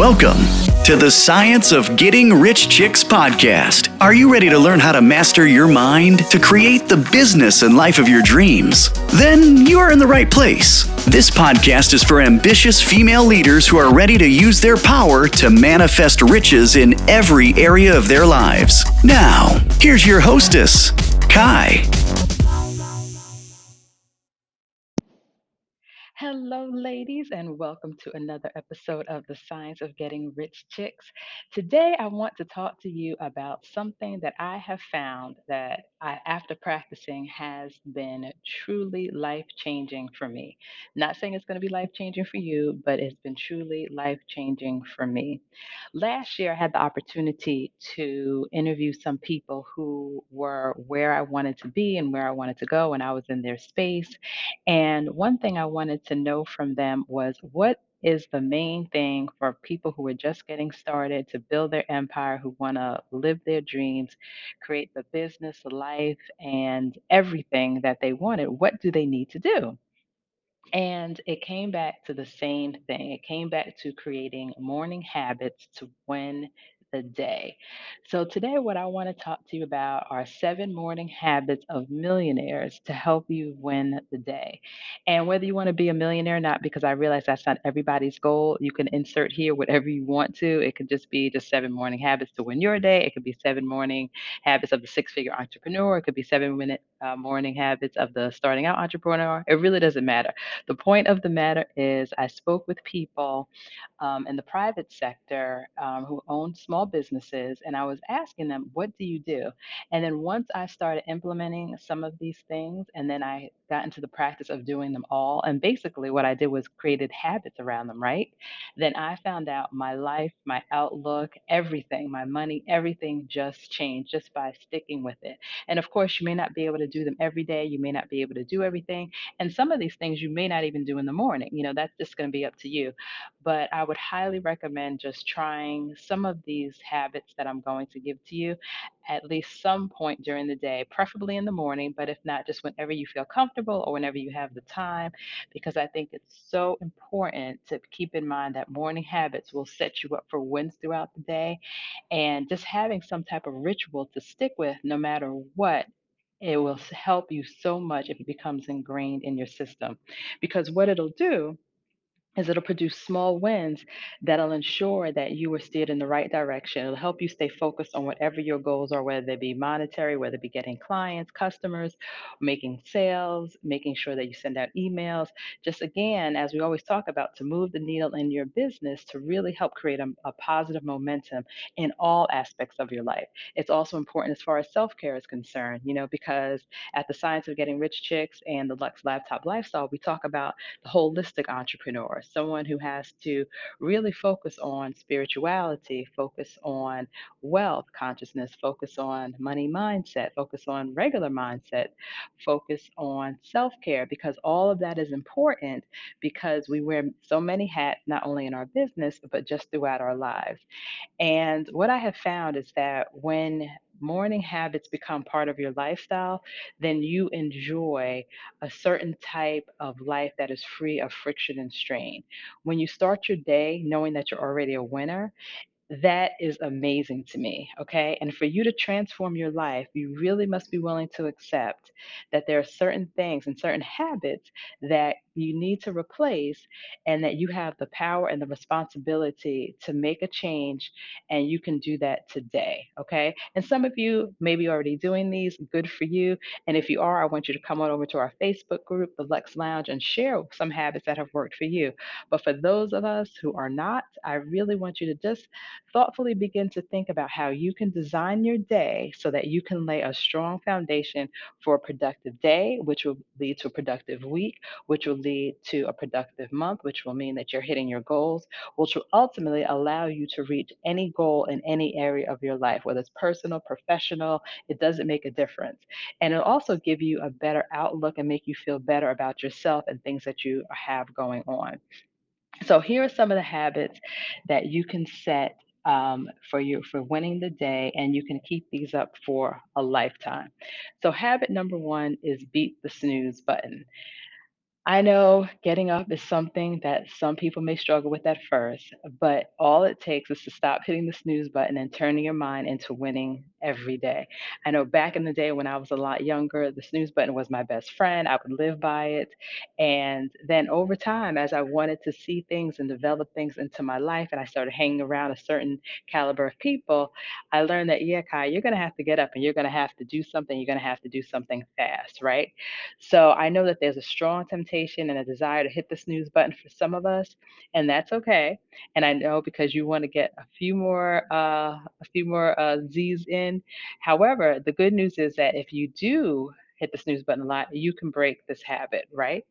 Welcome to the Science of Getting Rich Chicks podcast. Are you ready to learn how to master your mind to create the business and life of your dreams? Then you are in the right place. This podcast is for ambitious female leaders who are ready to use their power to manifest riches in every area of their lives. Now, here's your hostess, Kai. Hello, ladies, and welcome to another episode of The Science of Getting Rich Chicks. Today, I want to talk to you about something that I have found that I, after practicing, has been truly life changing for me. Not saying it's going to be life changing for you, but it's been truly life changing for me. Last year, I had the opportunity to interview some people who were where I wanted to be and where I wanted to go, and I was in their space. And one thing I wanted to know from them was what is the main thing for people who are just getting started to build their empire, who want to live their dreams, create the business, life, and everything that they wanted? What do they need to do? And it came back to the same thing. It came back to creating morning habits to win the day. So, today, what I want to talk to you about are seven morning habits of millionaires to help you win the day. And whether you want to be a millionaire or not, because I realize that's not everybody's goal, you can insert here whatever you want to. It could just be just seven morning habits to win your day. It could be seven morning habits of the six figure entrepreneur. It could be seven minute uh, morning habits of the starting out entrepreneur. It really doesn't matter the point of the matter is, I spoke with people um, in the private sector um, who own small businesses, and I was asking them, What do you do? And then once I started implementing some of these things, and then I got into the practice of doing them all, and basically what I did was created habits around them, right? Then I found out my life, my outlook, everything, my money, everything just changed just by sticking with it. And of course, you may not be able to do them every day, you may not be able to do everything. And some of these things you may not even do in the morning. You know, that's just going to be up to you. But I would highly recommend just trying some of these habits that I'm going to give to you at least some point during the day, preferably in the morning, but if not, just whenever you feel comfortable or whenever you have the time, because I think it's so important to keep in mind that morning habits will set you up for wins throughout the day. And just having some type of ritual to stick with no matter what it will help you so much if it becomes ingrained in your system. Because what it'll do is it'll produce small wins that'll ensure that you are steered in the right direction. It'll help you stay focused on whatever your goals are, whether they be monetary, whether it be getting clients, customers, making sales, making sure that you send out emails. Just again, as we always talk about, to move the needle in your business to really help create a, a positive momentum in all aspects of your life. It's also important as far as self care is concerned, you know, because at the Science of Getting Rich Chicks and the Lux Laptop Lifestyle, we talk about the holistic entrepreneur, someone who has to really focus on spirituality, focus on wealth consciousness, focus on money mindset, focus on regular mindset, focus on self care, because all of that is important because we wear so many hats, not only in our business, but just throughout our lives. And what I have found is that when morning habits become part of your lifestyle, then you enjoy a certain type of life that is free of friction and strain. When you start your day knowing that you're already a winner, that is amazing to me, okay? And for you to transform your life, you really must be willing to accept that there are certain things and certain habits that you need to replace, and that you have the power and the responsibility to make a change, and you can do that today, okay? And some of you may be already doing these, good for you. And if you are, I want you to come on over to our Facebook group, the Luxe Lounge, and share some habits that have worked for you. But for those of us who are not, I really want you to just thoughtfully begin to think about how you can design your day so that you can lay a strong foundation for a productive day, which will lead to a productive week, which will lead to a productive month, which will mean that you're hitting your goals, which will ultimately allow you to reach any goal in any area of your life, whether it's personal, professional, it doesn't make a difference. And it'll also give you a better outlook and make you feel better about yourself and things that you have going on. So here are some of the habits that you can set um, for you for winning the day, and you can keep these up for a lifetime. So habit number one is beat the snooze button. I know getting up is something that some people may struggle with at first, but all it takes is to stop hitting the snooze button and turning your mind into winning every day. I know back in the day when I was a lot younger, the snooze button was my best friend. I would live by it. And then over time, as I wanted to see things and develop things into my life, and I started hanging around a certain caliber of people, I learned that, yeah, Kai, you're going to have to get up and you're going to have to do something. You're going to have to do something fast, right? So I know that there's a strong temptation and a desire to hit the snooze button for some of us, and that's okay. And I know because you want to get a few more uh, a few more uh, Z's in. However, the good news is that if you do hit the snooze button a lot, you can break this habit, right?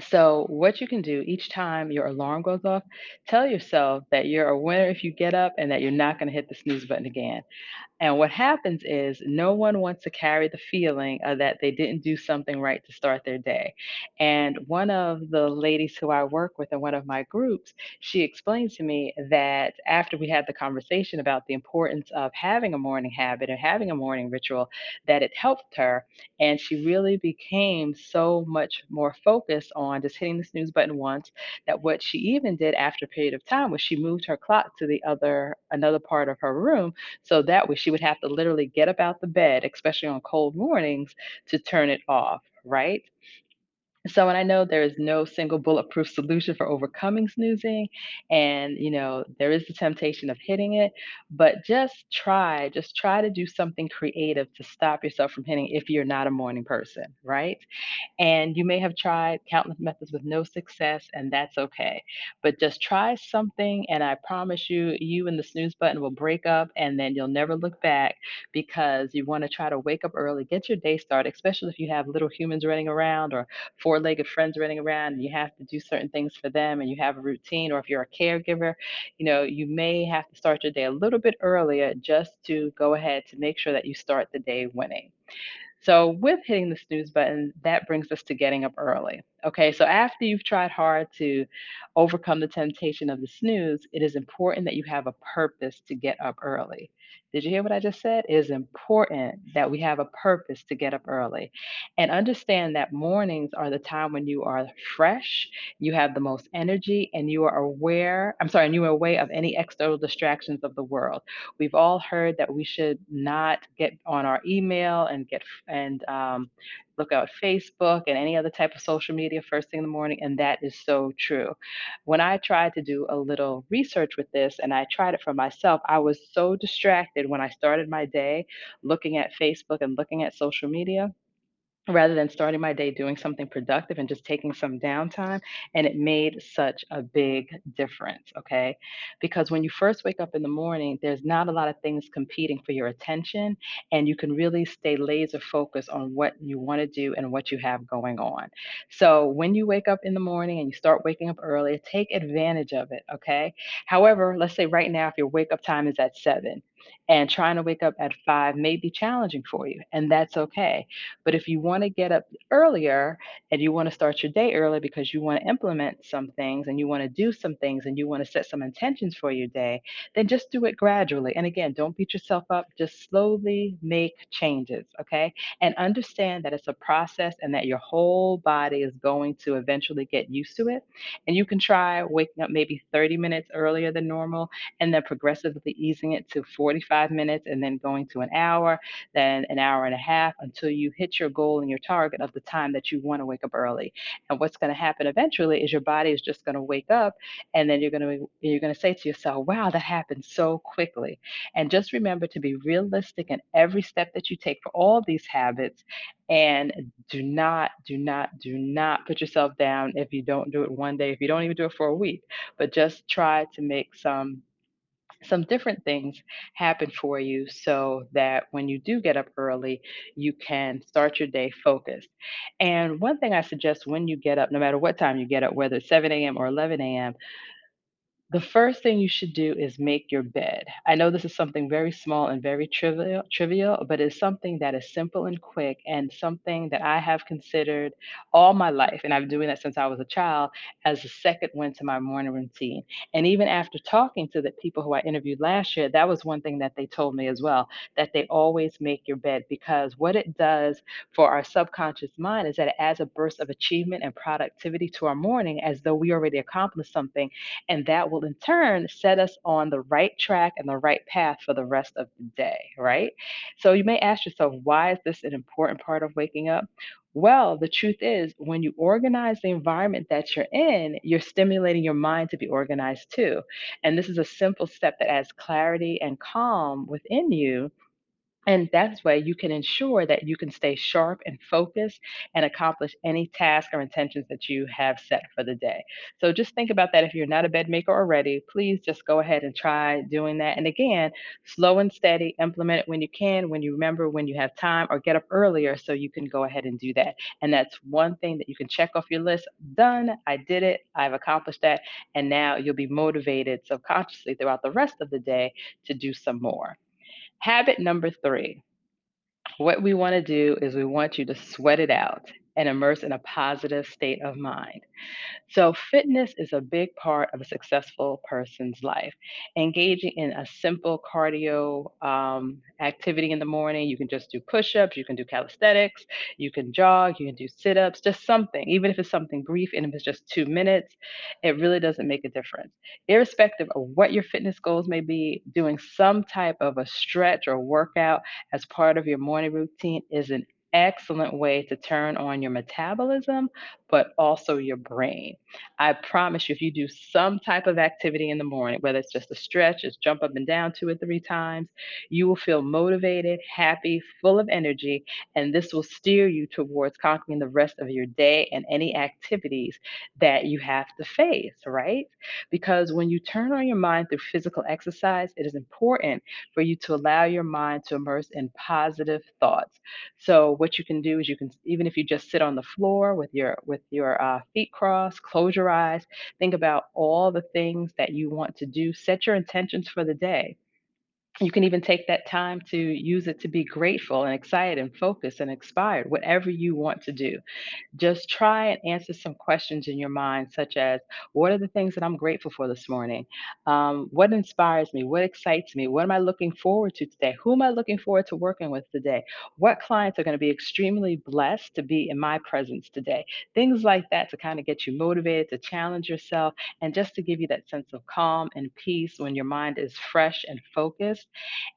So, what you can do each time your alarm goes off, tell yourself that you're a winner if you get up and that you're not going to hit the snooze button again. And what happens is no one wants to carry the feeling of that they didn't do something right to start their day. And one of the ladies who I work with in one of my groups, she explained to me that after we had the conversation about the importance of having a morning habit and having a morning ritual, that it helped her. And she really became so much more focused on just hitting the snooze button once that what she even did after a period of time was she moved her clock to the other another part of her room so that way she would have to literally get up out the bed, especially on cold mornings, to turn it off, right? So, and I know there is no single bulletproof solution for overcoming snoozing, and you know, there is the temptation of hitting it, but just try, just try to do something creative to stop yourself from hitting if you're not a morning person, right? And you may have tried countless methods with no success, and that's okay. But just try something, and I promise you, you and the snooze button will break up, and then you'll never look back because you want to try to wake up early, get your day started, especially if you have little humans running around or four legged friends running around and you have to do certain things for them and you have a routine, or if you're a caregiver, you know, you may have to start your day a little bit earlier just to go ahead to make sure that you start the day winning. So, with hitting the snooze button, that brings us to getting up early. Okay, so after you've tried hard to overcome the temptation of the snooze, it is important that you have a purpose to get up early. Did you hear what I just said? It is important that we have a purpose to get up early and understand that mornings are the time when you are fresh, you have the most energy, and you are aware. I'm sorry, and you are aware of any external distractions of the world. We've all heard that we should not get on our email and get and um, look out Facebook and any other type of social media first thing in the morning, and that is so true. When I tried to do a little research with this and I tried it for myself, I was so distracted when I started my day looking at Facebook and looking at social media rather than starting my day doing something productive and just taking some downtime. And it made such a big difference, okay? Because when you first wake up in the morning, there's not a lot of things competing for your attention, and you can really stay laser focused on what you want to do and what you have going on. So when you wake up in the morning and you start waking up early, take advantage of it, okay? However, let's say right now, if your wake up time is at seven, and trying to wake up at five may be challenging for you, and that's okay but if you want to get up earlier and you want to start your day early because you want to implement some things and you want to do some things and you want to set some intentions for your day, then just do it gradually. And again, don't beat yourself up. Just slowly make changes, okay? And understand that it's a process and that your whole body is going to eventually get used to it. And you can try waking up maybe 30 minutes earlier than normal and then progressively easing it to 45 minutes and then going to an hour then an hour and a half until you hit your goal and your target of the time that you want to wake up early. And what's going to happen eventually is your body is just going to wake up and then you're going to you're going to say to yourself, "Wow, that happened so quickly." And just remember to be realistic in every step that you take for all these habits and do not do not do not put yourself down if you don't do it one day, if you don't even do it for a week, but just try to make some some different things happen for you so that when you do get up early, you can start your day focused. And one thing I suggest when you get up, no matter what time you get up, whether it's 7 a.m. or 11 a.m., The first thing you should do is make your bed. I know this is something very small and very trivial, trivial, but it's something that is simple and quick and something that I have considered all my life, and I've been doing that since I was a child, as a second win to my morning routine. And even after talking to the people who I interviewed last year, that was one thing that they told me as well, that they always make your bed because what it does for our subconscious mind is that it adds a burst of achievement and productivity to our morning as though we already accomplished something and that will in turn set us on the right track and the right path for the rest of the day, right? So you may ask yourself, why is this an important part of waking up? Well, the truth is, when you organize the environment that you're in, you're stimulating your mind to be organized too. And this is a simple step that adds clarity and calm within you and that's way you can ensure that you can stay sharp and focused and accomplish any task or intentions that you have set for the day. So just think about that. If you're not a bed maker already, please just go ahead and try doing that. And again, slow and steady, implement it when you can, when you remember, when you have time, or get up earlier so you can go ahead and do that. And that's one thing that you can check off your list. Done. I did it. I've accomplished that. And now you'll be motivated subconsciously throughout the rest of the day to do some more. Habit number three. What we want to do is we want you to sweat it out and immerse in a positive state of mind. So, fitness is a big part of a successful person's life. Engaging in a simple cardio um, activity in the morning, you can just do push ups, you can do calisthenics, you can jog, you can do sit ups, just something, even if it's something brief and if it's just two minutes, it really doesn't make a difference. Irrespective of what your fitness goals may be, doing some type of a stretch or workout as part of your morning routine is an excellent way to turn on your metabolism, but also your brain. I promise you, if you do some type of activity in the morning, whether it's just a stretch, just jump up and down two or three times, you will feel motivated, happy, full of energy, and this will steer you towards conquering the rest of your day and any activities that you have to face, right? Because when you turn on your mind through physical exercise, it is important for you to allow your mind to immerse in positive thoughts. So what you can do is you can even if you just sit on the floor with your with your uh, feet crossed, close your eyes, think about all the things that you want to do, set your intentions for the day. You can even take that time to use it to be grateful and excited and focused and inspired, whatever you want to do. Just try and answer some questions in your mind, such as what are the things that I'm grateful for this morning? Um, what inspires me? What excites me? What am I looking forward to today? Who am I looking forward to working with today? What clients are going to be extremely blessed to be in my presence today? Things like that to kind of get you motivated, to challenge yourself, and just to give you that sense of calm and peace when your mind is fresh and focused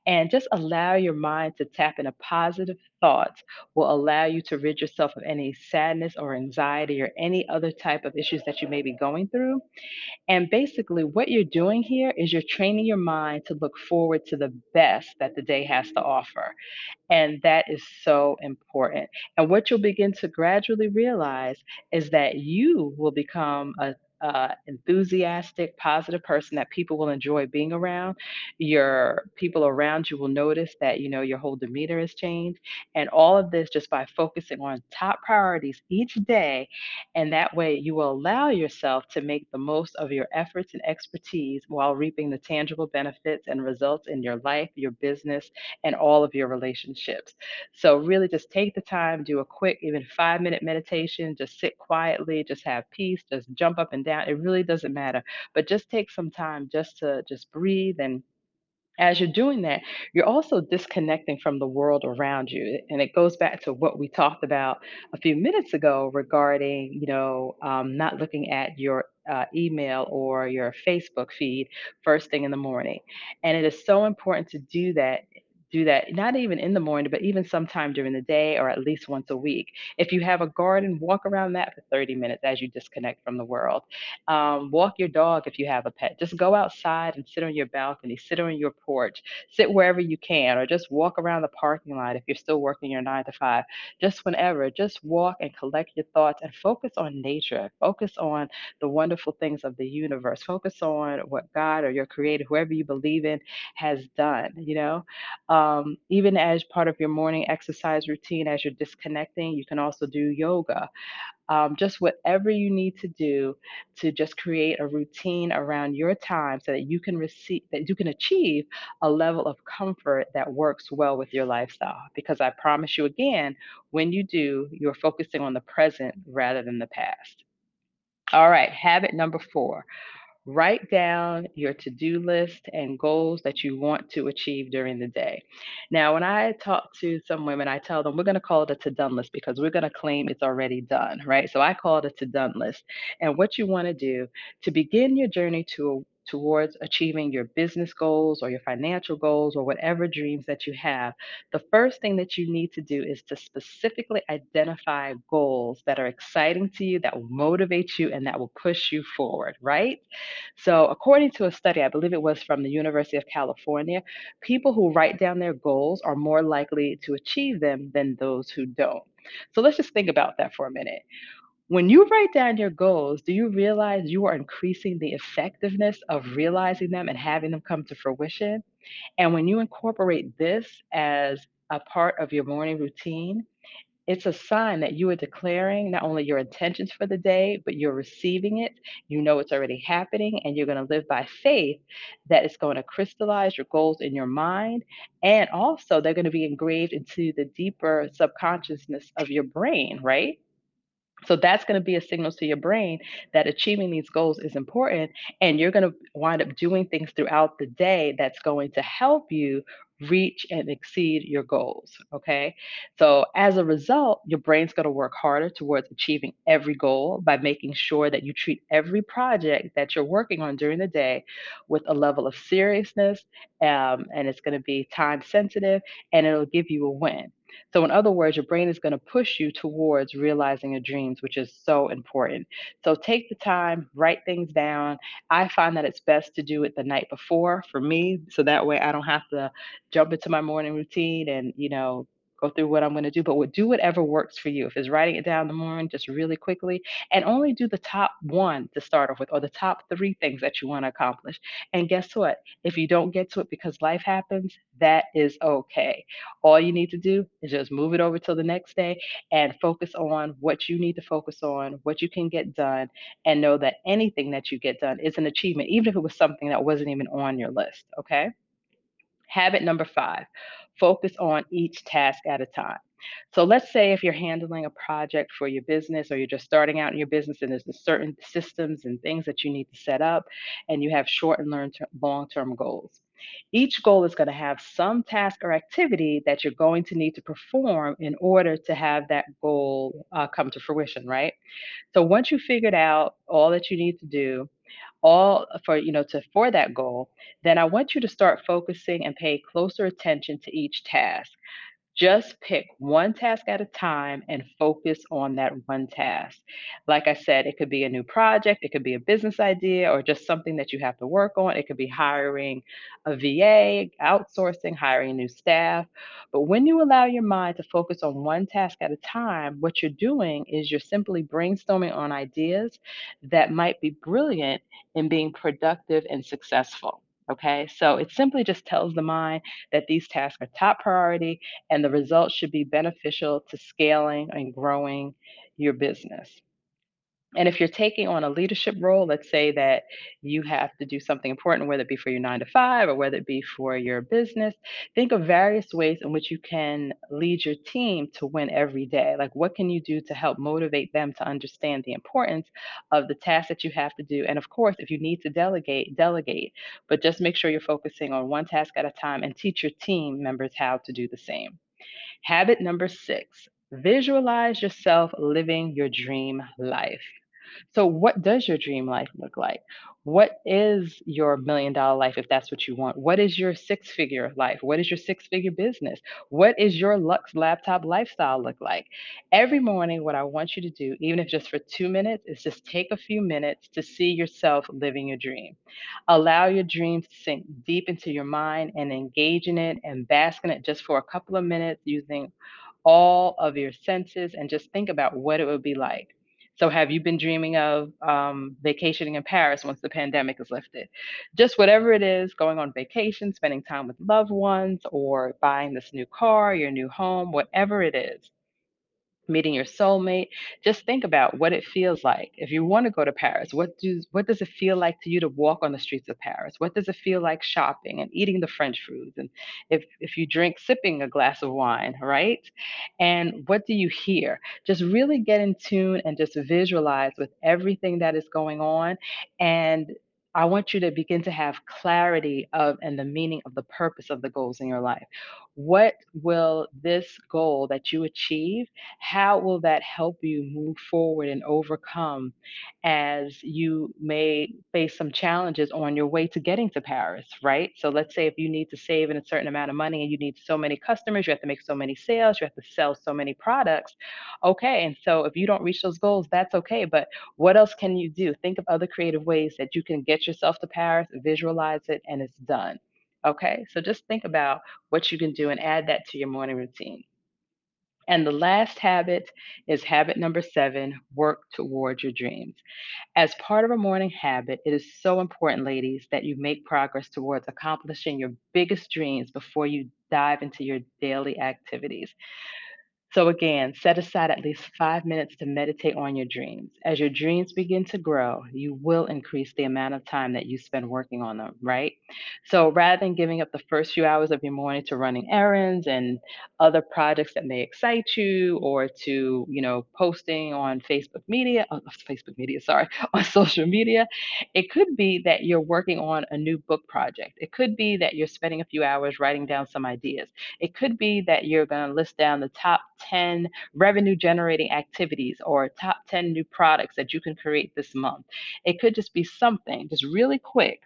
and just allow your mind to tap into positive thoughts will allow you to rid yourself of any sadness or anxiety or any other type of issues that you may be going through. And basically, what you're doing here is you're training your mind to look forward to the best that the day has to offer. And that is so important. And what you'll begin to gradually realize is that you will become a uh, enthusiastic, positive person that people will enjoy being around. Your people around you will notice that you know your whole demeanor has changed, and all of this just by focusing on top priorities each day, and that way you will allow yourself to make the most of your efforts and expertise while reaping the tangible benefits and results in your life, your business, and all of your relationships. So, really, just take the time, do a quick, even five minute meditation, just sit quietly, just have peace, just jump up and down. It really doesn't matter. But just take some time just to just breathe and as you're doing that, you're also disconnecting from the world around you. And it goes back to what we talked about a few minutes ago regarding, you know, um, not looking at your uh, email or your Facebook feed first thing in the morning. And it is so important to do that. Do that not even in the morning, but even sometime during the day or at least once a week. If you have a garden, walk around that for 30 minutes as you disconnect from the world. Um, walk your dog if you have a pet. Just go outside and sit on your balcony, sit on your porch, sit wherever you can, or just walk around the parking lot if you're still working your nine to five. Just whenever, just walk and collect your thoughts and focus on nature. Focus on the wonderful things of the universe. Focus on what God or your creator, whoever you believe in, has done. You know, even as part of your morning exercise routine, as you're disconnecting, you can also do yoga. Um, just whatever you need to do to just create a routine around your time so that you can receive that you can achieve a level of comfort that works well with your lifestyle. Because i promise you again when you do you're focusing on the present rather than the past. All right habit number four Write down your to do list and goals that you want to achieve during the day. Now, when I talk to some women, I tell them we're going to call it a to done list because we're going to claim it's already done, right? So I call it a to done list. And what you want to do to begin your journey to towards achieving your business goals or your financial goals or whatever dreams that you have, the first thing that you need to do is to specifically identify goals that are exciting to you, that will motivate you, and that will push you forward, right? So, according to a study, I believe it was from the University of California, people who write down their goals are more likely to achieve them than those who don't. So, let's just think about that for a minute. When you write down your goals, do you realize you are increasing the effectiveness of realizing them and having them come to fruition? And when you incorporate this as a part of your morning routine, it's a sign that you are declaring not only your intentions for the day, but you're receiving it. You know it's already happening, and you're going to live by faith that it's going to crystallize your goals in your mind. And also, they're going to be engraved into the deeper subconsciousness of your brain, right? So that's going to be a signal to your brain that achieving these goals is important. And you're going to wind up doing things throughout the day that's going to help you reach and exceed your goals. Okay. So as a result, your brain's going to work harder towards achieving every goal by making sure that you treat every project that you're working on during the day with a level of seriousness. Um, and it's going to be time sensitive and it'll give you a win. So, in other words, your brain is going to push you towards realizing your dreams, which is so important. So, take the time, write things down. I find that it's best to do it the night before for me. So that way I don't have to jump into my morning routine and, you know, go through what I'm going to do, but do whatever works for you. If it's writing it down in the morning, just really quickly, and only do the top one to start off with, or the top three things that you want to accomplish. And guess what? If you don't get to it because life happens, that is okay. All you need to do is just move it over till the next day and focus on what you need to focus on, what you can get done, and know that anything that you get done is an achievement, even if it was something that wasn't even on your list. Okay. Habit number five focus on each task at a time. So let's say if you're handling a project for your business or you're just starting out in your business and there's certain systems and things that you need to set up and you have short and long term goals. Each goal is going to have some task or activity that you're going to need to perform in order to have that goal uh, come to fruition, right? So once you figured out all that you need to do, all for you know to for that goal then i want you to start focusing and pay closer attention to each task just pick one task at a time and focus on that one task. Like I said, it could be a new project, it could be a business idea, or just something that you have to work on. It could be hiring a VA, outsourcing, hiring new staff. But when you allow your mind to focus on one task at a time, what you're doing is you're simply brainstorming on ideas that might be brilliant in being productive and successful. Okay, so it simply just tells the mind that these tasks are top priority and the results should be beneficial to scaling and growing your business. And if you're taking on a leadership role, let's say that you have to do something important, whether it be for your nine to five or whether it be for your business, think of various ways in which you can lead your team to win every day. Like, what can you do to help motivate them to understand the importance of the task that you have to do? And of course, if you need to delegate, delegate, but just make sure you're focusing on one task at a time and teach your team members how to do the same. Habit number six visualize yourself living your dream life. So, what does your dream life look like? What is your million dollar life if that's what you want? What is your six figure life? What is your six figure business? What is your Lux laptop lifestyle look like? Every morning, what I want you to do, even if just for two minutes, is just take a few minutes to see yourself living your dream. Allow your dreams to sink deep into your mind and engage in it and bask in it just for a couple of minutes using all of your senses and just think about what it would be like. So, have you been dreaming of um, vacationing in Paris once the pandemic is lifted? Just whatever it is, going on vacation, spending time with loved ones, or buying this new car, your new home, whatever it is meeting your soulmate just think about what it feels like. If you want to go to paris what do what does it feel like to you to walk on the streets of paris? What does it feel like shopping and eating the french foods? And if if you drink sipping a glass of wine right? And what do you hear? Just really get in tune and just visualize with everything that is going on. And I want you to begin to have clarity of and the meaning of the purpose of the goals in your life. What will this goal that you achieve how will that help you move forward and overcome as you may face some challenges on your way to getting to Paris, right? So let's say if you need to save in a certain amount of money and you need so many customers, you have to make so many sales, you have to sell so many products. Okay, and so if you don't reach those goals, that's okay. But what else can you do? Think of other creative ways that you can get yourself to Paris, visualize it, and it's done. Okay, so just think about what you can do and add that to your morning routine. And the last habit is habit number seven work towards your dreams. As part of a morning habit, it is so important, ladies, that you make progress towards accomplishing your biggest dreams before you dive into your daily activities. So, again, set aside at least five minutes to meditate on your dreams. As your dreams begin to grow, you will increase the amount of time that you spend working on them, right? So, rather than giving up the first few hours of your morning to running errands and other projects that may excite you or to, you know, posting on Facebook media, uh, Facebook media, sorry, on social media, it could be that you're working on a new book project. It could be that you're spending a few hours writing down some ideas. It could be that you're going to list down the top 10 revenue generating activities or top 10 new products that you can create this month. It could just be something, just really quick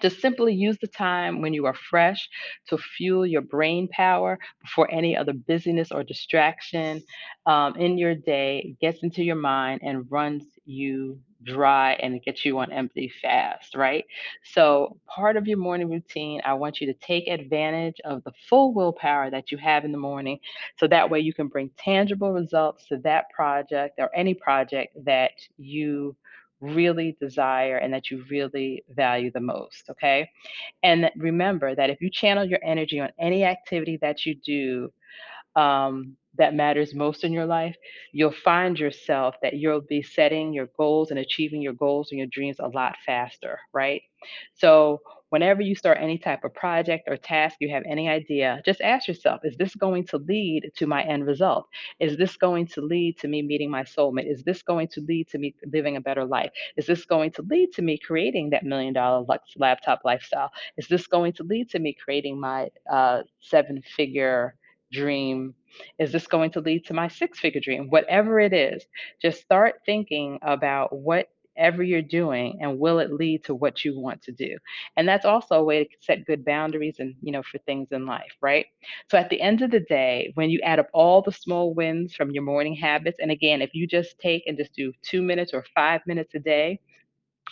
just simply use the time when you are fresh to fuel your brain power before any other busyness or distraction um, in your day gets into your mind and runs you dry and gets you on empty fast, right? So, part of your morning routine, I want you to take advantage of the full willpower that you have in the morning so that way you can bring tangible results to that project or any project that you really desire and that you really value the most, okay? And remember that if you channel your energy on any activity that you do, um, that matters most in your life, you'll find yourself that you'll be setting your goals and achieving your goals and your dreams a lot faster, right? So, whenever you start any type of project or task, you have any idea, just ask yourself is this going to lead to my end result? Is this going to lead to me meeting my soulmate? Is this going to lead to me living a better life? Is this going to lead to me creating that million dollar laptop lifestyle? Is this going to lead to me creating my uh, seven figure dream? Is this going to lead to my six figure dream? Whatever it is, just start thinking about whatever you're doing and will it lead to what you want to do and that's also a way to set good boundaries and you know for things in life right so at the end of the day when you add up all the small wins from your morning habits and again if you just take and just do two minutes or five minutes a day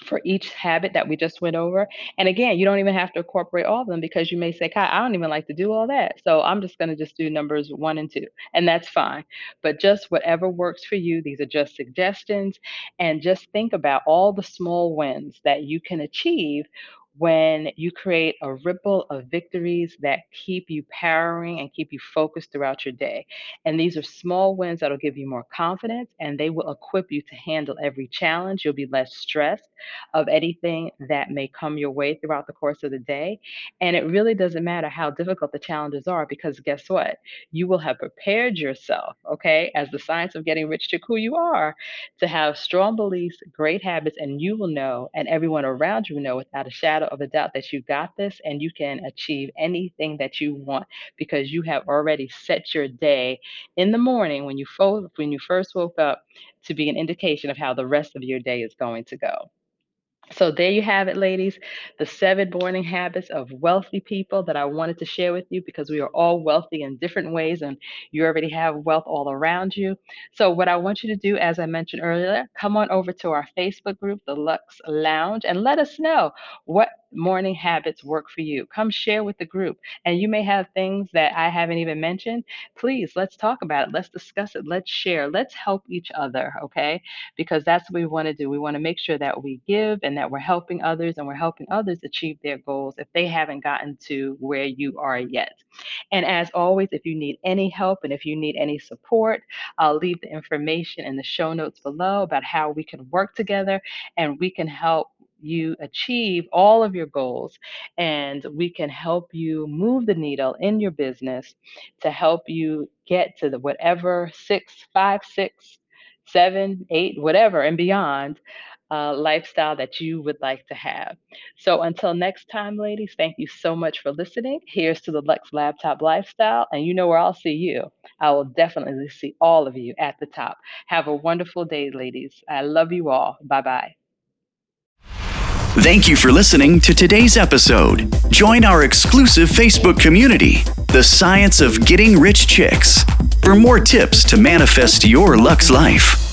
for each habit that we just went over. And again, you don't even have to incorporate all of them because you may say, Kai, I don't even like to do all that. So I'm just going to just do numbers one and two, and that's fine. But just whatever works for you, these are just suggestions. And just think about all the small wins that you can achieve when you create a ripple of victories that keep you powering and keep you focused throughout your day. And these are small wins that'll give you more confidence and they will equip you to handle every challenge. You'll be less stressed of anything that may come your way throughout the course of the day. And it really doesn't matter how difficult the challenges are because guess what? You will have prepared yourself, okay, as the science of getting rich to who you are, to have strong beliefs, great habits, and you will know, and everyone around you will know without a shadow of a doubt that you got this and you can mm-hmm. achieve anything that you want because you have mm-hmm. already set your day in the morning when you fo- when you first woke up to be an indication of how the rest of your day is going to go. So there you have it, ladies. The seven morning habits of wealthy people that I wanted to share with you because we are all wealthy in different ways and you already have wealth all around you. So what I want you to do, as I mentioned earlier, come on over to our Facebook group, the Luxe Lounge, and let us know what morning habits work for you. Come share with the group. And you may have things that I haven't even mentioned. Please, let's talk about it. Let's discuss it. Let's share. Let's help each other, okay? Because that's what we want to do. We want to make sure that we give and that we're helping others and we're helping others achieve their goals if they haven't gotten to where you are yet. And as always, if you need any help and if you need any support, I'll leave the information in the show notes below about how we can work together and we can help you achieve all of your goals and we can help you move the needle in your business to help you get to the whatever six, five, six, seven, eight, whatever, and beyond uh, lifestyle that you would like to have. So until next time, ladies, thank you so much for listening. Here's to the Lux Laptop Lifestyle, and you know where I'll see you. I will definitely see all of you at the top. Have a wonderful day, ladies. I love you all. Bye bye. Thank you for listening to today's episode. Join our exclusive Facebook community, The Science of Getting Rich Chicks, for more tips to manifest your Lux life.